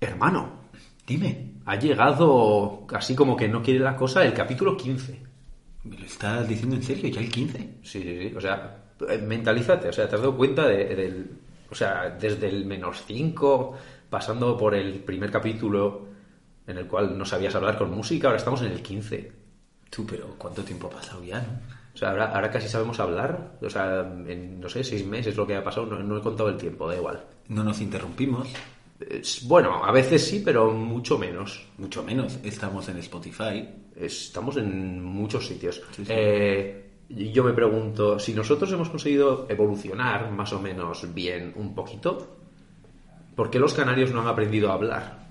Hermano, Dime, ha llegado, así como que no quiere la cosa, el capítulo 15. ¿me lo estás diciendo en serio? ¿Ya el 15? Sí, sí, sí. O sea, mentalízate. O sea, te has dado cuenta de- del. O sea, desde el menos 5, pasando por el primer capítulo en el cual no sabías hablar con música, ahora estamos en el 15. Tú, pero ¿cuánto tiempo ha pasado ya, no? O sea, ahora, ahora casi sabemos hablar. O sea, en, no sé, seis meses lo que ha pasado. No, no he contado el tiempo, da igual. No nos interrumpimos, bueno, a veces sí, pero mucho menos. mucho menos. Estamos en Spotify. Estamos en muchos sitios. Sí, sí. Eh, yo me pregunto, si nosotros hemos conseguido evolucionar más o menos bien un poquito, ¿por qué los canarios no han aprendido a hablar?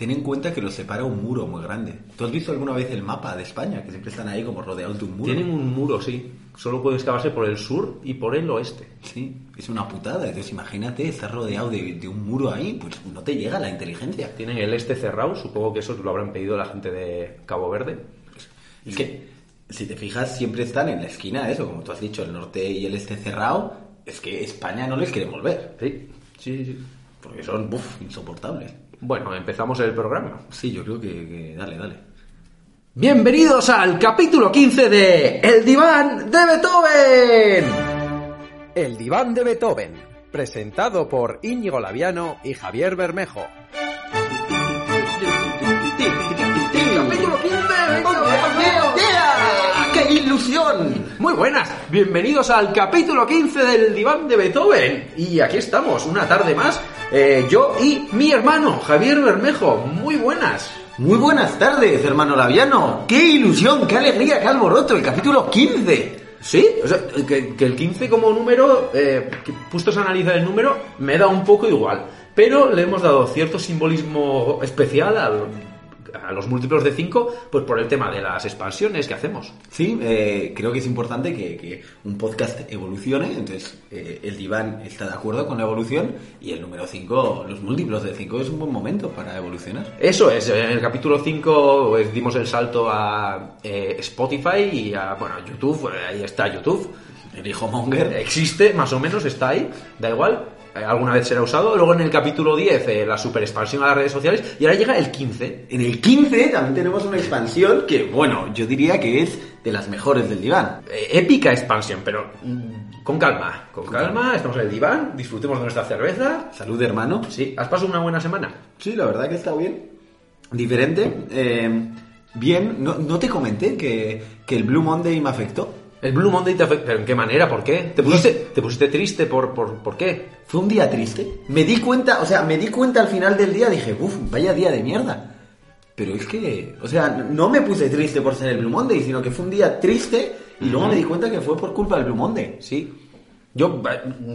Ten en cuenta que los separa un muro muy grande. ¿Tú has visto alguna vez el mapa de España? Que siempre están ahí como rodeados de un muro. Tienen un muro, sí. Solo puede excavarse por el sur y por el oeste. Sí, es una putada. Entonces imagínate, estar rodeado de, de un muro ahí, pues no te llega la inteligencia. Tienen el este cerrado, supongo que eso lo habrán pedido la gente de Cabo Verde. Es que, si te fijas, siempre están en la esquina, eso, como tú has dicho, el norte y el este cerrado. Es que España no les quiere volver. Sí, sí, sí. Porque son, buf, insoportables. Bueno, empezamos el programa. Sí, yo creo que, que- dale, dale. Bienvenidos al capítulo 15 de El diván de Beethoven. El diván de Beethoven, presentado por Íñigo Laviano y Javier Bermejo. Capítulo 15, ¡Qué ilusión! Muy buenas, bienvenidos al capítulo 15 del diván de Beethoven. Y aquí estamos, una tarde más, eh, yo y mi hermano, Javier Bermejo. Muy buenas. Muy buenas tardes, hermano Laviano. ¡Qué ilusión, qué alegría, qué alboroto! El capítulo 15. Sí, o sea, que, que el 15 como número, eh, que puestos a analizar el número, me da un poco igual. Pero le hemos dado cierto simbolismo especial al- a los múltiplos de 5, pues por el tema de las expansiones que hacemos. Sí, eh, creo que es importante que, que un podcast evolucione, entonces eh, el diván está de acuerdo con la evolución y el número 5, los múltiplos de 5 es un buen momento para evolucionar. Eso es, en el capítulo 5 pues, dimos el salto a eh, Spotify y a, bueno, YouTube, ahí está YouTube. El hijo Monger. Existe, más o menos, está ahí, da igual, alguna vez será usado. Luego en el capítulo 10 eh, la super expansión a las redes sociales y ahora llega el 15. En el 15 también tenemos una expansión que, bueno, yo diría que es de las mejores del diván. Eh, épica expansión, pero mm, con calma, con calma, estamos en el diván, disfrutemos de nuestra cerveza. Salud, hermano. Sí, ¿has pasado una buena semana? Sí, la verdad que está bien. Diferente. eh, bien, no, no te comenté que, que el Blue Monday me afectó. El Blue Monday te afecta, ¿pero en qué manera? ¿Por qué? ¿Te pusiste, te pusiste triste por, por, por qué? Fue un día triste. Me di cuenta, o sea, me di cuenta al final del día, dije, uff, vaya día de mierda. Pero es que, o sea, no me puse triste por ser el Blue Monday, sino que fue un día triste y luego me di cuenta que fue por culpa del Blue Monday. Sí. Yo,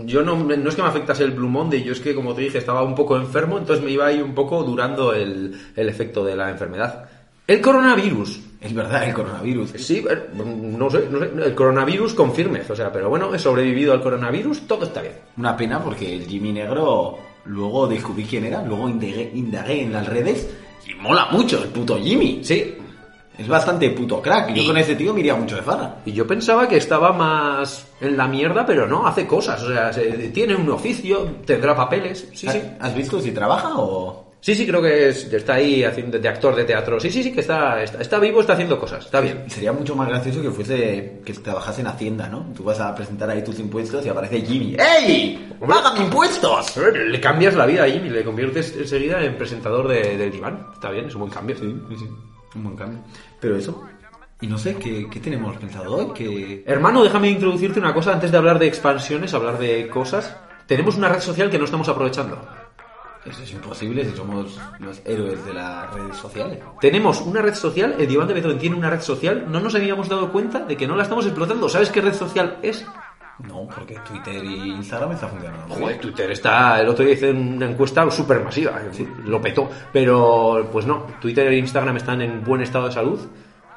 yo no, no es que me afectase el Blue Monday, yo es que, como te dije, estaba un poco enfermo, entonces me iba ahí un poco durando el, el efecto de la enfermedad. El coronavirus. Es verdad, el coronavirus. Sí, eh, no sé, no sé, el coronavirus confirmes, o sea, pero bueno, he sobrevivido al coronavirus, todo está bien. Una pena porque el Jimmy Negro, luego descubrí quién era, luego indagué, indagué en las redes y mola mucho el puto Jimmy. Sí, Es bastante puto crack. Yo Y- con ese tío me iría mucho de farra. y yo pensaba que estaba más en la mierda, pero no, hace cosas, o sea, se- tiene un oficio, tendrá papeles, sí, sí. ¿Has- ¿Has visto si trabaja o...? Sí, sí, creo que es- está ahí haciendo de actor de teatro. Sí, sí, sí, que está, está, está vivo, está haciendo cosas, está bien. Sería mucho más gracioso que fuese que trabajase en Hacienda, ¿no? Tú vas a presentar ahí tus impuestos y aparece Jimmy. ¡Ey! ¡Paga impuestos! Le cambias la vida a Jimmy, le conviertes enseguida en presentador de, del diván. Está bien, es un buen cambio. Sí, sí, sí. Un buen cambio. Pero eso. Y no sé, ¿qué, qué tenemos pensado hoy? Que... Hermano, déjame introducirte una cosa antes de hablar de expansiones, hablar de cosas. Tenemos una red social que no estamos aprovechando. Eso es imposible si somos los héroes de las redes sociales. Tenemos una red social, el diván de Beethoven tiene una red social, no nos habíamos dado cuenta de que no la estamos explotando. ¿Sabes qué red social es? No, porque Twitter y Instagram está funcionando. Joder, Twitter está. El otro día hice una encuesta súper masiva, lo petó. Pero, pues no, Twitter e Instagram están en buen estado de salud.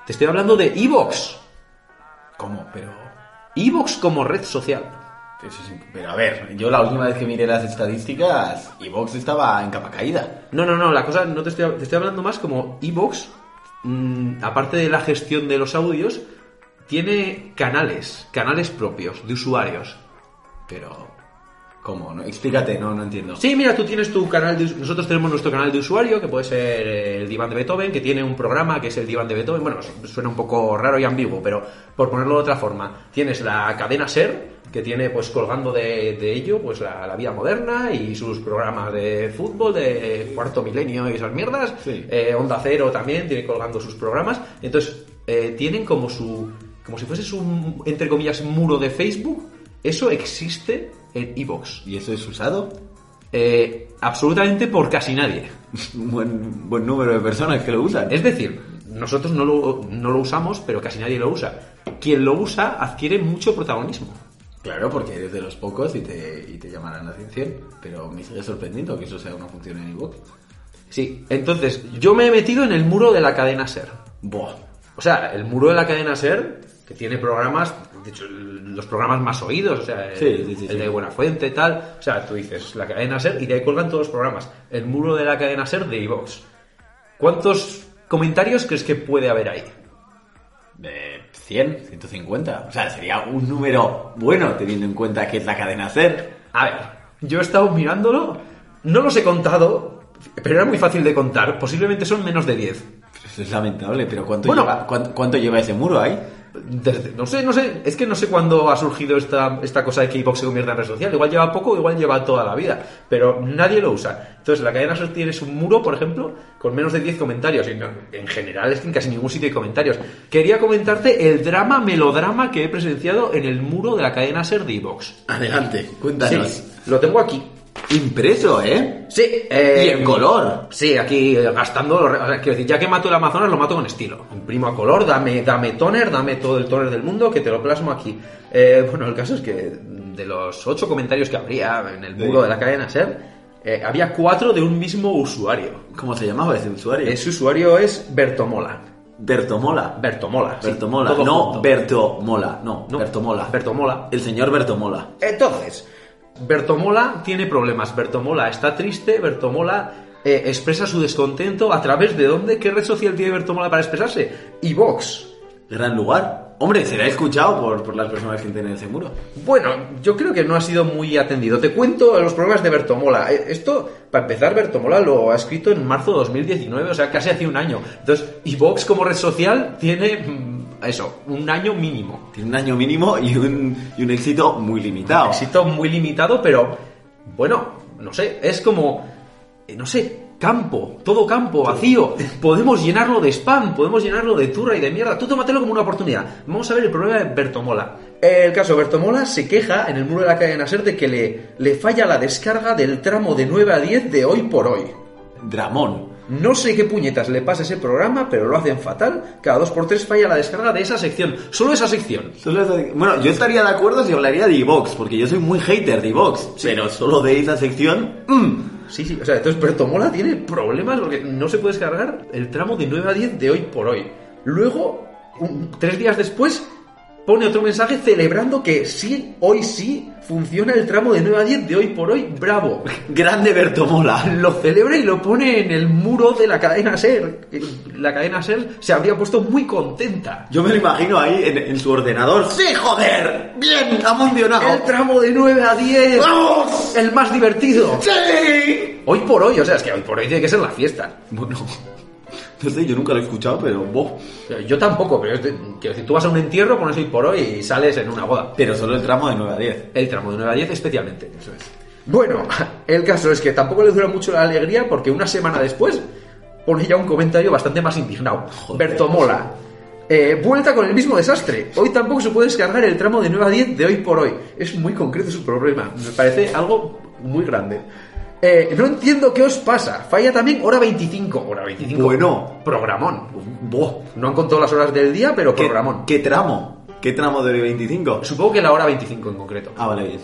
Te estoy hablando de Evox. ¿Cómo? Pero... Evox como red social. Pero a ver, yo la última vez que miré las estadísticas, Evox estaba en capa caída. No, no, no, la cosa, no te estoy, te estoy hablando más como Evox, mm, aparte de la gestión de los audios, tiene canales, canales propios de usuarios. Pero... ¿Cómo? No? Explícate, no, no entiendo. Sí, mira, tú tienes tu canal de nosotros tenemos nuestro canal de usuario que puede ser el Diván de Beethoven, que tiene un programa que es el Diván de Beethoven. Bueno, suena un poco raro y ambiguo, pero por ponerlo de otra forma, tienes la cadena Ser que tiene pues colgando de, de ello pues la, la vida moderna y sus programas de fútbol de cuarto milenio y esas mierdas. Sí. Eh, Onda Cero también tiene colgando sus programas. Entonces, eh, tienen como su como si fuese un entre comillas muro de Facebook. Eso existe en Evox. ¿Y eso es usado? Eh, absolutamente por casi nadie. Buen, buen número de personas que lo usan. Es decir, nosotros no lo, no lo usamos, pero casi nadie lo usa. Quien lo usa adquiere mucho protagonismo. Claro, porque eres de los pocos y te, y te llamarán la atención. Pero me sigue sorprendiendo que eso sea una función en iVoox. Sí, entonces yo me he metido en el muro de la cadena Ser. Buah. O sea, el muro de la cadena Ser, que tiene programas, de hecho, los programas más oídos, o sea, el, Sí, sí, sí, el de Buenafuente, tal. O sea, tú dices la cadena Ser y de ahí colgan todos los programas. El muro de la cadena Ser de iVox. ¿Cuántos comentarios crees que puede haber ahí? De 100, 150. O sea, sería un número bueno teniendo en cuenta que es la cadena SER. A ver, yo he estado mirándolo, no los he contado, pero era muy fácil de contar. Posiblemente son menos de 10. Eso es lamentable, pero ¿cuánto, Bueno. lleva, cuánto, cuánto lleva ese muro ahí? Desde- no sé, no sé, es que no sé cuándo ha surgido esta, esta cosa de que Xbox se convierta en red social. Igual lleva poco, igual lleva toda la vida, pero nadie lo usa. Entonces, la cadena Ser tienes un muro, por ejemplo, con menos de 10 comentarios. Y no- en general es que en casi ningún sitio hay comentarios. Quería comentarte el drama, melodrama que he presenciado en el muro de la cadena Ser de Xbox. Adelante, cuéntanos. Sí, lo tengo aquí. Impreso, ¿eh? Sí, eh, Y en color. Sí, aquí eh, gastando. o sea, quiero decir, ya que mato el Amazonas, lo mato con estilo. Imprimo a color, dame, dame toner, dame todo el toner del mundo, que te lo plasmo aquí. Eh, bueno, el caso es que de los ocho comentarios que habría en el muro de la cadena Ser, eh, había cuatro de un mismo usuario. ¿Cómo se llamaba ese usuario? Ese usuario es Bertomola. Bertomola. Bertomola. sí, Bertomola. no junto. Bertomola. No, No, Bertomola. Bertomola. El señor Bertomola. Entonces, Bertomola tiene problemas. Bertomola está triste. Bertomola eh, expresa su descontento a través de dónde, qué red social tiene Bertomola para expresarse. Y Vox. Gran lugar. Hombre, será escuchado por, por las personas que tienen ese muro. Bueno, yo creo que no ha sido muy atendido. Te cuento los problemas de Bertomola. Eh, Esto, para empezar, Bertomola lo ha escrito en marzo de 2019, o sea, casi hace un año. Entonces, y Vox como red social tiene eso, un año mínimo. Tiene un año mínimo y un, y un éxito muy limitado. éxito muy limitado, pero bueno, no sé, es como, eh, no sé, campo, todo campo, vacío. Podemos llenarlo de spam, podemos llenarlo de turra y de mierda. Tú tómatelo como una oportunidad. Vamos a ver el problema de Bertomola. El caso, Bertomola se queja en el muro de la cadena SER de que le, le falla la descarga del tramo de 9 a 10 de hoy por hoy. Dramón. No sé qué puñetas le pasa a ese programa, pero lo hacen fatal. Cada 2x3 falla la descarga de esa sección. Solo esa sección. Solo Bueno, yo estaría de acuerdo si hablaría de Evox, porque yo soy muy hater de Evox. Pero solo de esa sección. mm, Sí, sí, o sea, entonces Bertomola tiene problemas porque no se puede descargar el tramo de 9 a 10 de hoy por hoy. Luego, un- tres días después, pone otro mensaje celebrando que sí, hoy sí, funciona el tramo de 9 a 10 de hoy por hoy. ¡Bravo! grande Bertomola. Lo celebra y lo pone en el muro de la cadena SER. La cadena SER se habría puesto muy contenta. Yo me lo imagino ahí en, en su ordenador. ¡Sí, joder! ¡Bien! ¡Ha funcionado! El tramo de 9 a 10. ¡Vamos! El más divertido. ¡Sí! Hoy por hoy, o sea, es que hoy por hoy tiene que ser la fiesta. Bueno, no sé, yo nunca lo he escuchado, pero... boh. Yo tampoco, pero quiero decir, tú vas a un entierro, pones hoy por hoy y sales en una boda. Pero solo el tramo de 9 a 10. El tramo de 9 a 10 especialmente. Eso es. Bueno, el caso es que tampoco le dura mucho la alegría porque una semana después pone ya un comentario bastante más indignado. Joder. Bertomola. Eh, vuelta con el mismo desastre. Hoy tampoco se puede descargar el tramo de 9 a 10 de hoy por hoy. Es muy concreto su problema. Me parece algo muy grande. Eh, no entiendo qué os pasa. Falla también hora 25. Hora 25. Bueno. Programón. Boh. No han contado las horas del día, pero ¿Qué, programón. ¿Qué tramo? ¿Qué tramo de 25? Supongo que la hora 25 en concreto. Ah, vale, bien.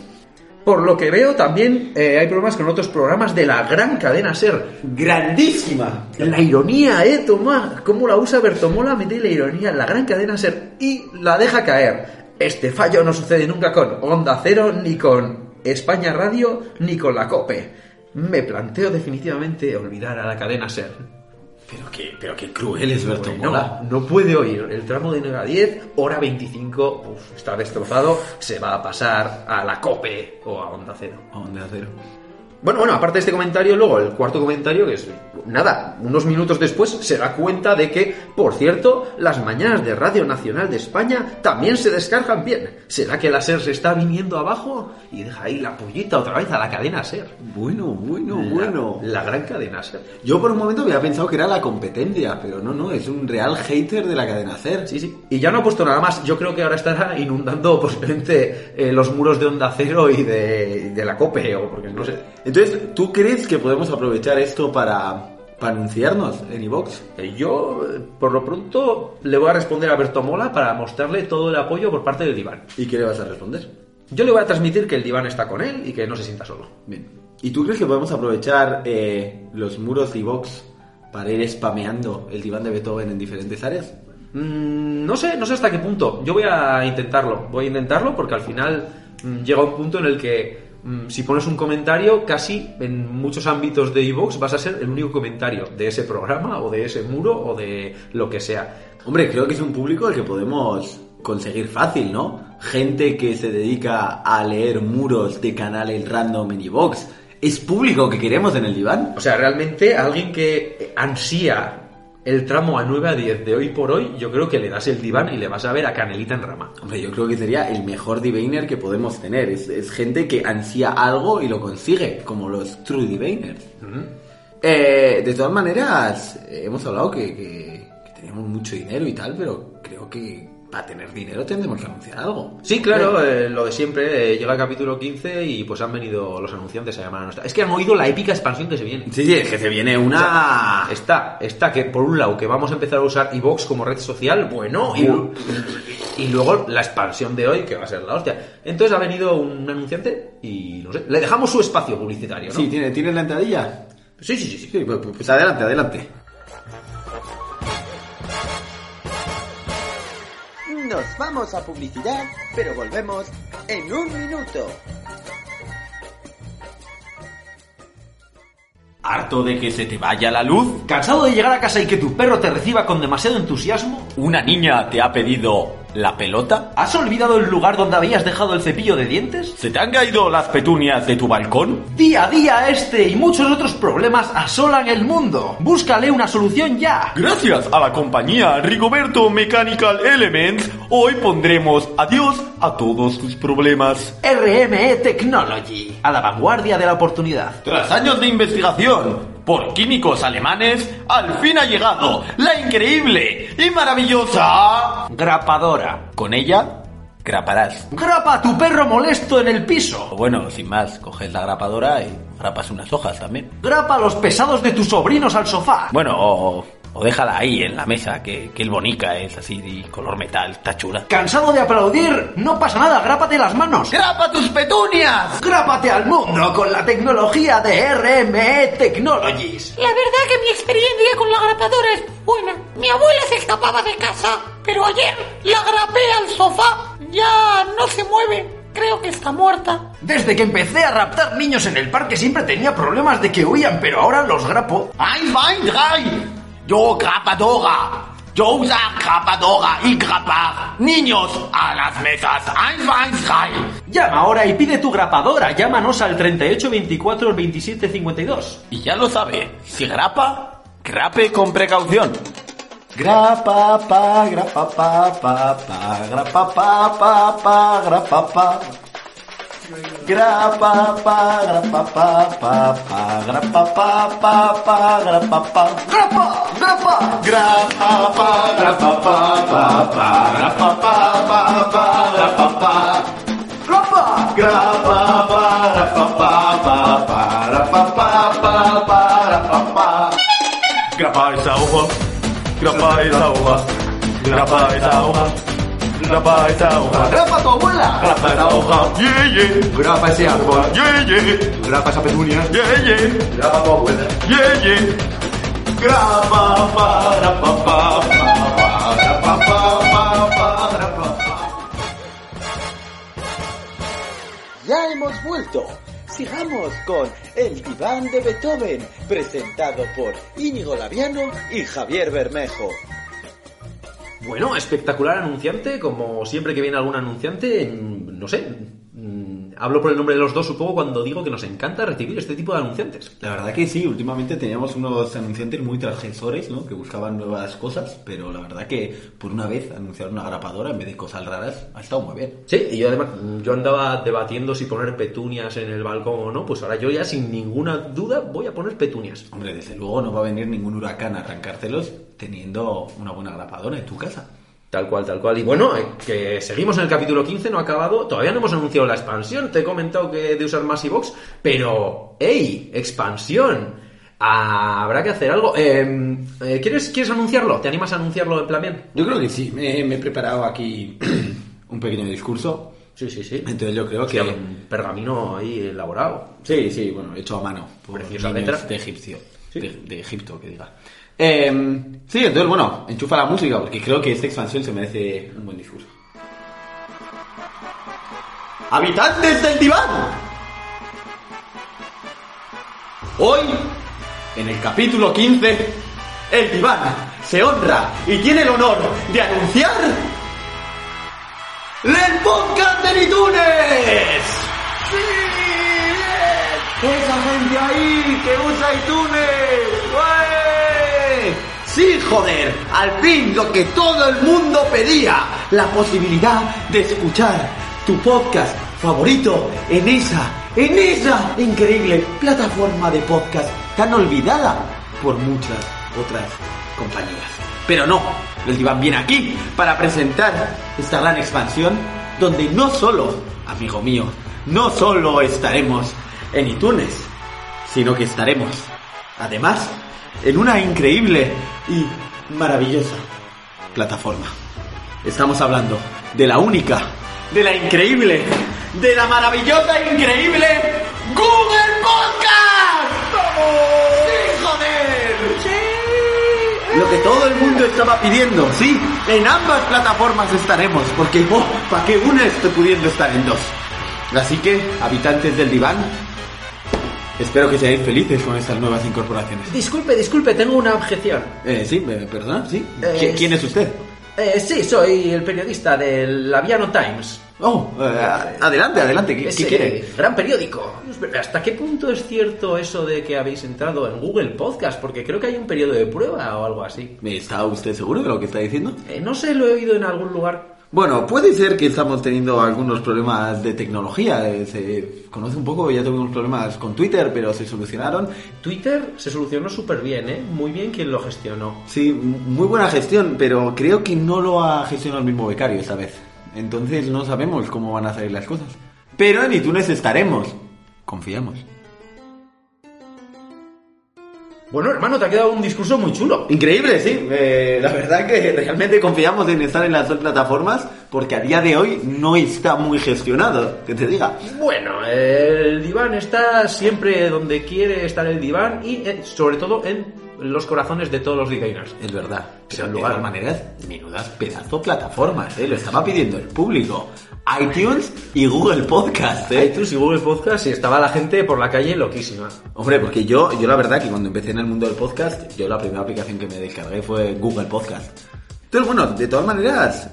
Por lo que veo, también eh, hay problemas con otros programas de la gran cadena SER. ¡Grandísima! La ironía, ¿eh, Tomás? ¿Cómo la usa Bertomola? Mete la ironía en la gran cadena SER y la deja caer. Este fallo no sucede nunca con Onda Cero, ni con España Radio, ni con la COPE. Me planteo definitivamente olvidar a la cadena SER. Pero qué, pero qué cruel es Berto Bueno, Mola. no puede oír. El tramo de 9 a 10, hora 25, uf, está destrozado, se va a pasar a la COPE o a Onda Cero. ¿A dónde acero? Bueno, bueno, aparte de este comentario, luego el cuarto comentario, que es nada, unos minutos después se da cuenta de que, por cierto, las mañanas de Radio Nacional de España también se descargan bien. ¿Será que la SER se está viniendo abajo? Y deja ahí la pollita otra vez a la cadena SER. Bueno, bueno, La- bueno. La, gran cadena SER. Yo por un momento había pensado que era la competencia, pero no, no, es un real hater de la cadena CER. Sí, sí. Y ya no ha puesto nada más. Yo creo que ahora estará inundando posiblemente eh, los muros de Onda Cero y de, y de la COPE, o porque no sé. Entonces, ¿tú crees que podemos aprovechar esto para, para anunciarnos en iVox? Eh, Yo, eh, por lo pronto, le voy a responder a Berto Mola para mostrarle todo el apoyo por parte del diván. ¿Y qué le vas a responder? Yo le voy a transmitir que el diván está con él y que no se sienta solo. Bien. ¿Y tú crees que podemos aprovechar eh, los muros de para ir spameando el diván de Beethoven en diferentes áreas? Mm, no sé, no sé hasta qué punto. Yo voy a intentarlo. Voy a intentarlo porque al final mm, llega un punto en el que si pones un comentario, casi en muchos ámbitos de iVoox vas a ser el único comentario de ese programa o de ese muro o de lo que sea. Hombre, creo que es un público al que podemos conseguir fácil, ¿no? Gente que se dedica a leer muros de canales random en iVox. Es público que queremos en el diván. O sea, realmente alguien que ansía el tramo a 9 a 10 de hoy por hoy, yo creo que le das el diván y le vas a ver a Canelita en rama. Hombre, yo creo que sería el mejor diviner que podemos tener. Es, es gente que ansía algo y lo consigue, como los true diviners. Eh, de todas maneras, hemos hablado que, que- que tenemos mucho dinero y tal, pero creo que para tener dinero tendremos que anunciar algo. Sí, claro, eh, lo de siempre, eh, llega el capítulo 15 y pues han venido los anunciantes a llamar a nuestra... Es que han oído la épica expansión que se viene. Sí, sí, es que se viene una... Está, está que por un lado que vamos a empezar a usar iVox como red social, bueno, y, y luego la expansión de hoy que va a ser la hostia. Entonces ha venido un anunciante y no sé, le dejamos su espacio publicitario, ¿no? Sí, ¿tiene, ¿tiene la entradilla? sí, sí, sí. sí. Sí, pues, pues adelante, adelante. Nos vamos a publicidad, pero volvemos en un minuto. ¿Harto de que se te vaya la luz? ¿Cansado de llegar a casa y que tu perro te reciba con demasiado entusiasmo? ¿Una niña te ha pedido la pelota? ¿Has olvidado el lugar donde habías dejado el cepillo de dientes? ¿Se te han caído las petunias de tu balcón? Día a día este y muchos otros problemas asolan el mundo. Búscale una solución ya. Gracias a la compañía Rigoberto Mechanical Elements, hoy pondremos adiós a todos tus problemas. RME Technology, a la vanguardia de la oportunidad. Tras años de investigación por químicos alemanes, al fin ha llegado la increíble y maravillosa... Grapadora. Con ella, graparás. Grapa a tu perro molesto en el piso. Bueno, sin más, coges la grapadora y grapas unas hojas también. Grapa a los pesados de tus sobrinos al sofá. Bueno, o, o déjala ahí en la mesa, que, que el bonica es así de color metal, está chula. ¿Cansado de aplaudir? No pasa nada, grápate las manos. ¡Grapa tus petunias! Grápate al mundo con la tecnología de RME Technologies. La verdad que mi experiencia con la grapadora es buena. Mi abuela se escapaba de casa, pero ayer la grapé al sofá. Ya no se mueve. Creo que está muerta. Desde que empecé a raptar niños en el parque siempre tenía problemas de que huían, pero ahora los grapo. ¡Ein, ein, drei! Yo grapadora. Yo usa grapadora y grapar. Niños, a las mesas. Llama ahora y pide tu grapadora. Llámanos al 38 24 27 52. Y ya lo sabe, si grapa, grape con precaución. Grapa, pa, grapa, pa, pa, pa, grapa, pa, pa, pa, grapa, pa. Grapa, pa, grapa, pa, pa, pa, grapa, pa, pa, pa, grapa, pa. ¡Grapa! ¡Grapa! Grapa, pa, grapa, pa, pa, pa, grapa, pa, pa, pa, grapa, pa. ¡Grapa! Grapa, pa, grapa, pa, pa, pa, grapa, pa, pa, pa, grapa, pa. Grapa esa hoja, grapa esa hoja, grapa esa hoja, grapa esa hoja, Grapa tu abuela. grapa esa hoja, yeah, yeah, Grapa ese árbol. yeah, yeah, Grapa esa petunia. yeah, yeah, Grapa tu abuela. yeah, yeah. Grapa, pa, grapa, pa, pa, pa, grapa, pa, pa, pa, grapa, pa. Ya hemos vuelto. sigamos con El Diván de Beethoven, presentado por Íñigo Laviano y Javier Bermejo. Bueno, espectacular anunciante, como siempre que viene algún anunciante, no sé, mm, hablo por el nombre de los dos supongo cuando digo que nos encanta recibir este tipo de anunciantes. La verdad que sí, últimamente teníamos unos anunciantes muy transgresores, ¿no? Que buscaban nuevas cosas, pero la verdad que por una vez anunciar una grapadora en vez de cosas raras ha estado muy bien. Sí, y yo además, mm, yo andaba debatiendo si poner petunias en el balcón o no, pues ahora yo ya sin ninguna duda voy a poner petunias. Hombre, desde luego no va a venir ningún huracán a arrancártelos teniendo una buena grapadora en tu casa. Tal cual, tal cual. Y bueno, eh, que seguimos en el capítulo 15, no ha acabado. Todavía no hemos anunciado la expansión. Te he comentado que de usar Massive Box. Pero, ¡ey! ¡Expansión! Ah, habrá que hacer algo. Eh, eh, ¿quieres, ¿Quieres anunciarlo? ¿Te animas a anunciarlo en plan bien? Yo creo que sí, me, me he preparado aquí un pequeño discurso. Sí, sí, sí. Entonces yo creo Que que... un pergamino ahí elaborado. Sí, sí, bueno, hecho a mano. Por Preciosa letra. de egipcio. Sí. De, de Egipto, que diga. Eh, sí, entonces, bueno, enchufa la música, porque creo que esta expansión se merece un buen discurso. ¡Habitantes del diván! Hoy, en el capítulo 15, el diván se honra y tiene el honor de anunciar el podcast de iTunes. ¡Sí! ¡Esa gente ahí que usa iTunes! Joder, al fin lo que todo el mundo pedía, la posibilidad de escuchar tu podcast favorito en esa, en esa increíble plataforma de podcast tan olvidada por muchas otras compañías. Pero no, el diván viene aquí para presentar esta gran expansión donde no solo, amigo mío, no solo estaremos en iTunes, sino que estaremos, además, en una increíble y maravillosa plataforma. Estamos hablando de la única, de la increíble, de la maravillosa increíble Google Podcast. ¡Vamos! ¡Sí, joder! ¡Sí! Lo que todo el mundo estaba pidiendo, sí, en ambas plataformas estaremos, porque, oh, ¿para qué una esté pudiendo estar en dos? Así que, habitantes del diván, espero que seáis felices con estas nuevas incorporaciones. Disculpe, disculpe, tengo una objeción. Eh, sí, eh, perdona, sí. Eh, ¿Qui- ¿Quién es usted? Eh, sí, soy el periodista del Laviano Times. Oh, eh, adelante, adelante, ¿qué, qué quiere? gran periódico. ¿Hasta qué punto es cierto eso de que habéis entrado en Google Podcast? Porque creo que hay un periodo de prueba o algo así. ¿Está usted seguro de lo que está diciendo? Eh, no sé, lo he oído en algún lugar. Bueno, puede ser que estamos teniendo algunos problemas de tecnología. eh, Se conoce un poco, ya tuvimos problemas con Twitter, pero se solucionaron. Twitter se solucionó súper bien, ¿eh? Muy bien quien lo gestionó. Sí, muy buena gestión, pero creo que no lo ha gestionado el mismo becario esta vez. Entonces no sabemos cómo van a salir las cosas. Pero en iTunes estaremos. Confiamos. Bueno, hermano, te ha quedado un discurso muy chulo. Increíble, sí. Eh, la verdad que realmente confiamos en estar en las dos plataformas porque a día de hoy no está muy gestionado, que te diga. Bueno, el diván está siempre donde quiere estar el diván y eh, sobre todo en los corazones de todos los designers. Es verdad. Pero de lugar. todas maneras, menudas pedazo plataformas, ¿eh? Lo estaba pidiendo el público. iTunes y Google Podcast, ¿eh? iTunes y Google Podcast y estaba la gente por la calle loquísima. Hombre, porque yo, yo la verdad que cuando empecé en el mundo del podcast, yo la primera aplicación que me descargué fue Google Podcast. Entonces, bueno, de todas maneras,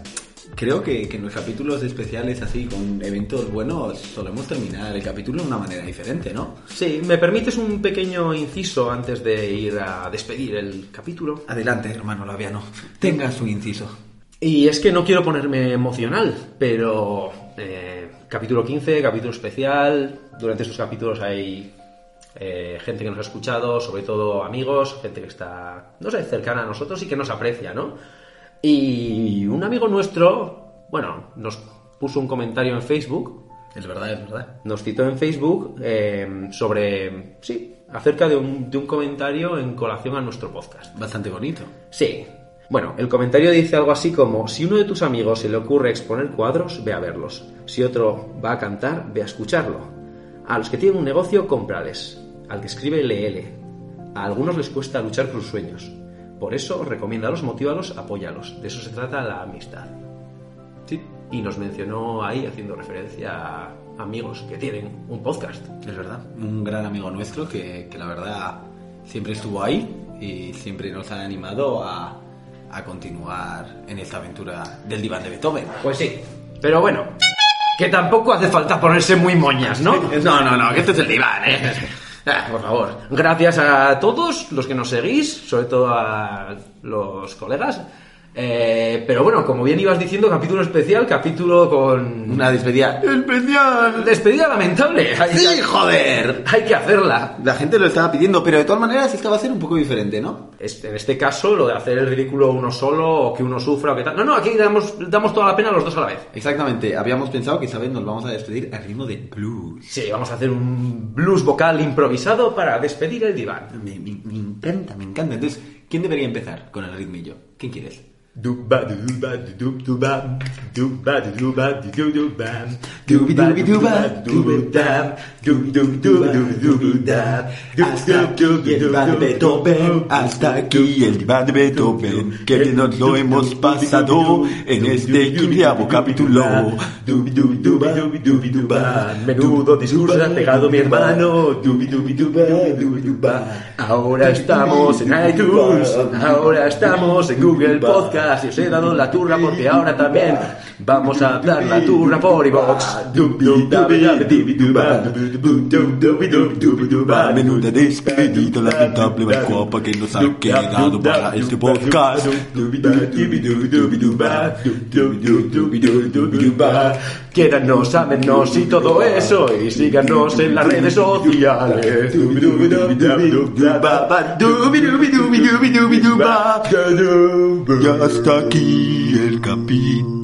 creo que, que en los capítulos especiales así, con eventos buenos, solemos terminar el capítulo de una manera diferente, ¿no? Sí, ¿me permites un pequeño inciso antes de ir a despedir el capítulo? Adelante, hermano Laviano, tenga su inciso. Y es que no quiero ponerme emocional, pero eh, capítulo 15, capítulo especial, durante estos capítulos hay eh, gente que nos ha escuchado, sobre todo amigos, gente que está, no sé, cercana a nosotros y que nos aprecia, ¿no? Y un amigo nuestro, bueno, nos puso un comentario en Facebook, Es verdad, es verdad. nos citó en Facebook eh, sobre, sí, acerca de un, de un comentario en colación a nuestro podcast. Bastante bonito. Sí. Bueno, el comentario dice algo así como, si uno de tus amigos se le ocurre exponer cuadros, ve a verlos. Si otro va a cantar, ve a escucharlo. A los que tienen un negocio, cómprales. Al que escribe, léele. A algunos les cuesta luchar por sus sueños. Por eso, recomiéndalos, motívalos, apóyalos. De eso se trata la amistad. Sí. Y nos mencionó ahí, haciendo referencia a, amigos que tienen un podcast. Es verdad, un gran amigo nuestro que, que la verdad siempre estuvo ahí y siempre nos ha animado a, a continuar en esta aventura del diván de Beethoven. Pues sí. Pero bueno, que tampoco hace falta ponerse muy moñas, ¿no? No, no, no, que este es el diván, ¿eh? Ah, por favor. Gracias a todos los que nos seguís, sobre todo a los colegas. Eh, pero bueno, como bien ibas diciendo, capítulo especial, capítulo con... Una despedida especial. Despedida lamentable. Hay, Sí, joder. hay que hacerla. La gente lo estaba pidiendo, pero de todas maneras esta va a ser un poco diferente, ¿no? Este- en este caso, lo de hacer el ridículo uno solo o que uno sufra o que tal. No, no, aquí damos, damos toda la pena los dos a la vez. Exactamente, habíamos pensado que esta vez nos vamos a despedir al ritmo de blues. Sí, vamos a hacer un blues vocal improvisado para despedir el diván. Me, me- me encanta, me encanta. Entonces, ¿quién debería empezar con el ritmillo? ¿Quién quieres? Hasta aquí el diván de Beethoven, que nos lo hemos pasado en este quinceavo capítulo. Menudo discurso ha pegado mi hermano. Ahora estamos en iTunes, ahora estamos en Google Podcast os he dado la turra porque ahora también vamos a dar la turra por iVox. Menuda despedida lamentable la copa que nos ha quedado para este podcast. Quédanos, ámenos y todo eso y síganos en las redes sociales. Y hasta aquí el capítulo.